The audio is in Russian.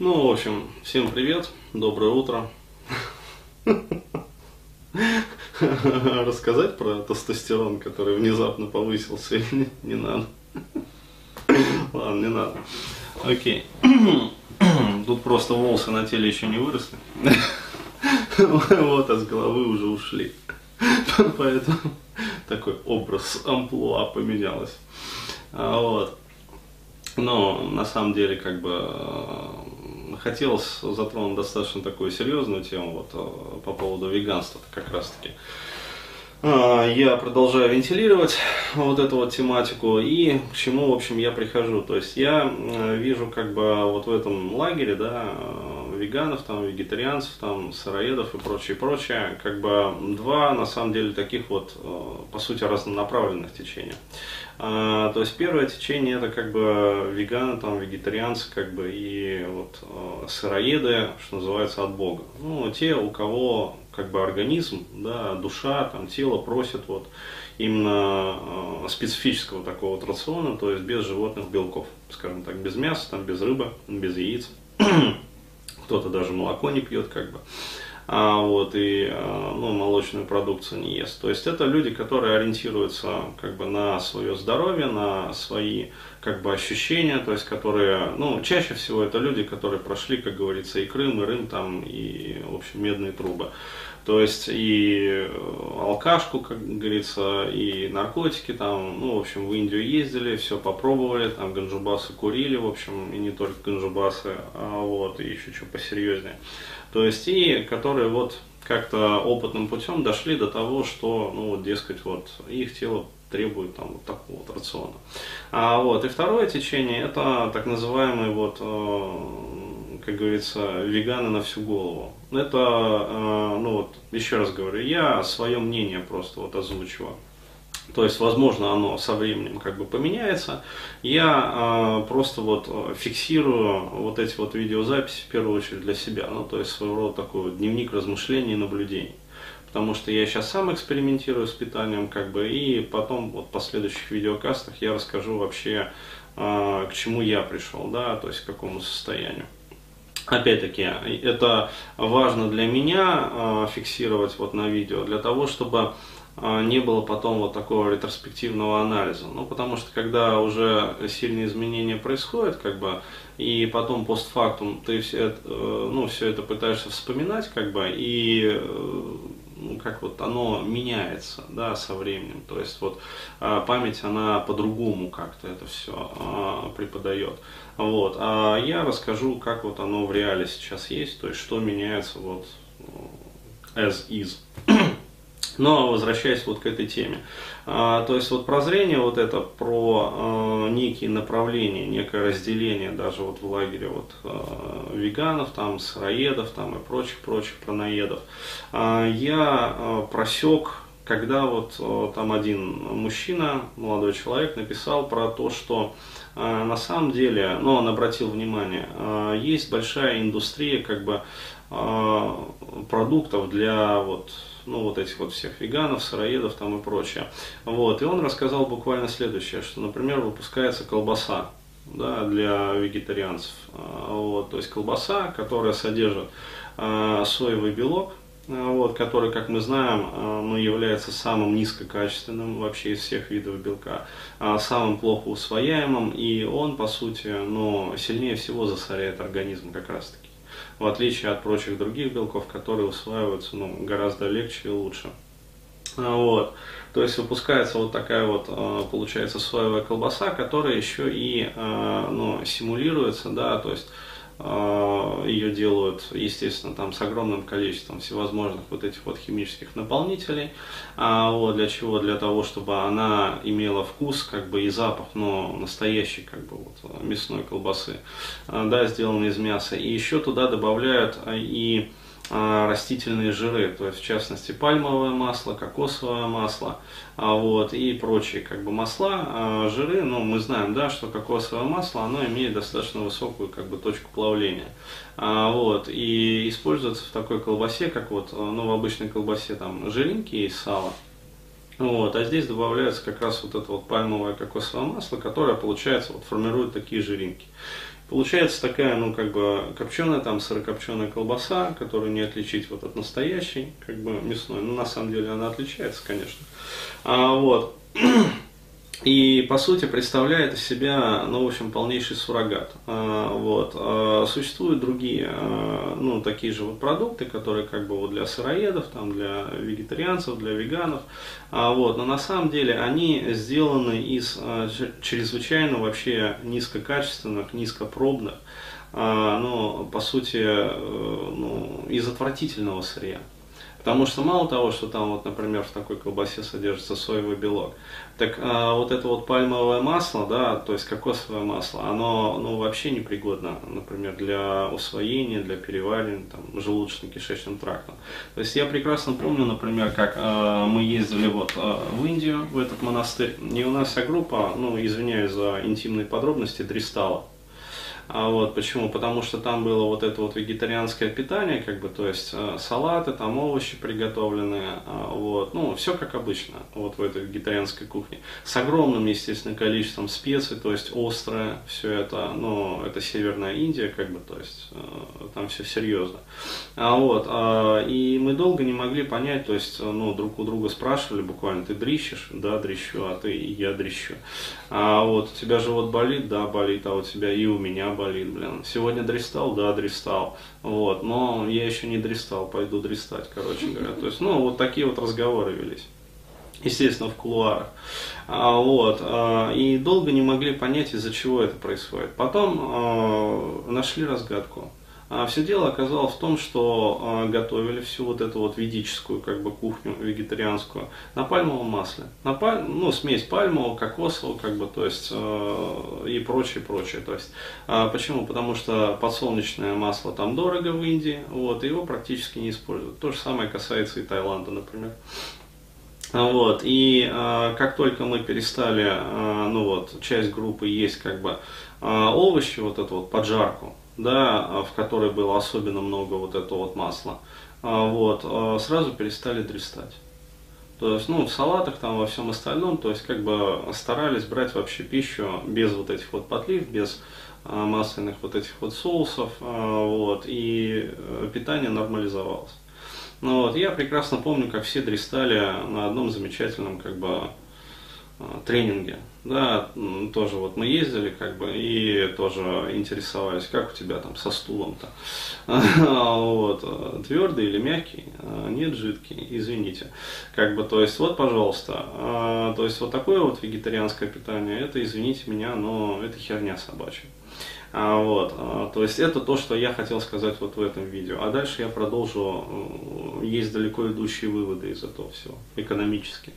Ну, в общем, всем привет, доброе утро. Рассказать про тестостерон, который внезапно повысился, или не надо? Ладно, не надо. Окей. Тут просто волосы на теле еще не выросли. Вот, а с головы уже ушли. Поэтому такой образ амплуа поменялось. А, вот. Но на самом деле как бы хотелось затронуть достаточно такую серьезную тему вот, э, по поводу веганства как раз таки. А, я продолжаю вентилировать вот эту вот тематику и к чему, в общем, я прихожу. То есть я э, вижу как бы вот в этом лагере, да, веганов, там, вегетарианцев, там, сыроедов и прочее, прочее, как бы два, на самом деле, таких вот, по сути, разнонаправленных течения. А, то есть первое течение это как бы веганы, там, вегетарианцы, как бы и вот э, сыроеды, что называется, от Бога. Ну, те, у кого как бы организм, да, душа, там, тело просит вот именно э, специфического такого вот рациона, то есть без животных белков, скажем так, без мяса, там, без рыбы, без яиц. Кто-то даже молоко не пьет, как бы а, вот, и а, ну, молочную продукцию не ест. То есть это люди, которые ориентируются как бы, на свое здоровье, на свои как бы, ощущения, то есть которые, ну, чаще всего это люди, которые прошли, как говорится, и Крым, и Рым, там, и, в общем, медные трубы. То есть и э, алкашку, как говорится, и наркотики там, ну, в общем, в Индию ездили, все попробовали, там ганджубасы курили, в общем, и не только ганджубасы, а вот, и еще что посерьезнее. То есть и которые вот как-то опытным путем дошли до того, что, ну, вот, дескать, вот, их тело требует там вот такого вот рациона. А вот, и второе течение, это так называемый вот э, как говорится, веганы на всю голову. Это, э, ну вот, еще раз говорю, я свое мнение просто вот озвучиваю. То есть, возможно, оно со временем как бы поменяется. Я э, просто вот фиксирую вот эти вот видеозаписи в первую очередь для себя. Ну, то есть, своего рода такой дневник размышлений и наблюдений. Потому что я сейчас сам экспериментирую с питанием, как бы, и потом вот в последующих видеокастах я расскажу вообще, э, к чему я пришел, да, то есть к какому состоянию. Опять-таки, это важно для меня э, фиксировать вот на видео, для того, чтобы не было потом вот такого ретроспективного анализа. Ну, потому что когда уже сильные изменения происходят, как бы, и потом постфактум ты все это, э, ну, все это пытаешься вспоминать, как бы, и ну, как вот оно меняется, да, со временем. То есть вот память, она по-другому как-то это все преподает. Вот. А я расскажу, как вот оно в реале сейчас есть, то есть что меняется вот as is. Но возвращаясь вот к этой теме. А, то есть вот прозрение вот это про а, некие направления, некое разделение даже вот в лагере вот а, веганов, там, сыроедов там и прочих, прочих праноедов. А, я просек когда вот там один мужчина, молодой человек, написал про то, что на самом деле, ну, он обратил внимание, есть большая индустрия как бы продуктов для вот ну, вот этих вот всех веганов, сыроедов там и прочее. Вот, и он рассказал буквально следующее, что, например, выпускается колбаса, да, для вегетарианцев. Вот, то есть колбаса, которая содержит соевый белок, Э, вот, который, как мы знаем, ну, является самым низкокачественным вообще из всех видов белка, а самым плохо усвояемым, и он, по сути, ну, сильнее всего засоряет организм как раз-таки, в отличие от прочих других белков, которые усваиваются ну, гораздо легче и лучше. А, вот. То есть выпускается вот такая вот, э, получается, соевая колбаса, которая еще и ну, симулируется, да, то есть а, ее делают, естественно, там с огромным количеством всевозможных вот этих вот химических наполнителей. А, вот, для чего? Для того, чтобы она имела вкус, как бы и запах, но настоящий, как бы вот мясной колбасы, а, да, сделанной из мяса. И еще туда добавляют и а, растительные жиры, то есть в частности пальмовое масло, кокосовое масло, а, вот, и прочие как бы масла, а, жиры, ну мы знаем, да, что кокосовое масло, оно имеет достаточно высокую как бы точку плавления, вот, и используется в такой колбасе, как вот, ну в обычной колбасе там жиринки и сало, вот, а здесь добавляется как раз вот это вот пальмовое кокосовое масло, которое, получается, вот, формирует такие жиринки. Получается такая, ну, как бы, копченая, там, сырокопченая колбаса, которую не отличить вот от настоящей, как бы, мясной. Ну, на самом деле она отличается, конечно. А, вот. И, по сути, представляет из себя, ну, в общем, полнейший суррогат. А, вот. А, существуют другие, а, ну, такие же вот продукты, которые как бы вот для сыроедов, там, для вегетарианцев, для веганов. Вот. Но на самом деле они сделаны из чрезвычайно вообще низкокачественных, низкопробных, ну, по сути, э, ну, из отвратительного сырья. Потому что мало того, что там, вот, например, в такой колбасе содержится соевый белок, так а, вот это вот пальмовое масло, да, то есть кокосовое масло, оно ну, вообще непригодно, например, для усвоения, для переваривания там, желудочно-кишечным трактом. То есть я прекрасно помню, например, как а, мы ездили вот а, в Индию, в этот монастырь, и у нас вся группа, ну, извиняюсь за интимные подробности, дристала. А вот почему? Потому что там было вот это вот вегетарианское питание, как бы, то есть э, салаты, там овощи приготовленные, э, вот, ну, все как обычно, вот в этой вегетарианской кухне. С огромным, естественно, количеством специй, то есть острое, все это, ну, это Северная Индия, как бы, то есть э, там все серьезно. А вот, э, и мы долго не могли понять, то есть, ну, друг у друга спрашивали буквально, ты дрищешь? Да, дрищу, а ты, я дрищу. А вот, у тебя живот болит? Да, болит, а у тебя и у меня болит, блин. Сегодня дристал? Да, дристал. Вот, но я еще не дристал, пойду дристать, короче говоря. То есть, ну, вот такие вот разговоры велись. Естественно, в кулуарах. А, вот, а, и долго не могли понять, из-за чего это происходит. Потом а, нашли разгадку. А все дело оказалось в том, что а, готовили всю вот эту вот ведическую как бы кухню вегетарианскую на пальмовом масле. На паль... ну, смесь пальмового, кокосового, как бы, то есть, э, и прочее, прочее. То есть, э, почему? Потому что подсолнечное масло там дорого в Индии, вот, и его практически не используют. То же самое касается и Таиланда, например. Вот, и э, как только мы перестали, э, ну вот, часть группы есть как бы э, овощи, вот эту вот поджарку, да, в которой было особенно много вот этого вот масла, а, вот, а, сразу перестали дристать. То есть, ну, в салатах, там, во всем остальном, то есть, как бы старались брать вообще пищу без вот этих вот подлив, без а, масляных вот этих вот соусов, вот, и э, питание нормализовалось. Ну, вот, я прекрасно помню, как все дристали на одном замечательном, как бы, тренинге. Да, тоже вот мы ездили как бы и тоже интересовались, как у тебя там со стулом-то. Вот, твердый или мягкий? А, нет, жидкий, извините. Как бы, то есть, вот, пожалуйста, то есть, вот такое вот вегетарианское питание, это, извините меня, но это херня собачья. А, вот, то есть это то, что я хотел сказать вот в этом видео. А дальше я продолжу, есть далеко идущие выводы из этого всего, экономические.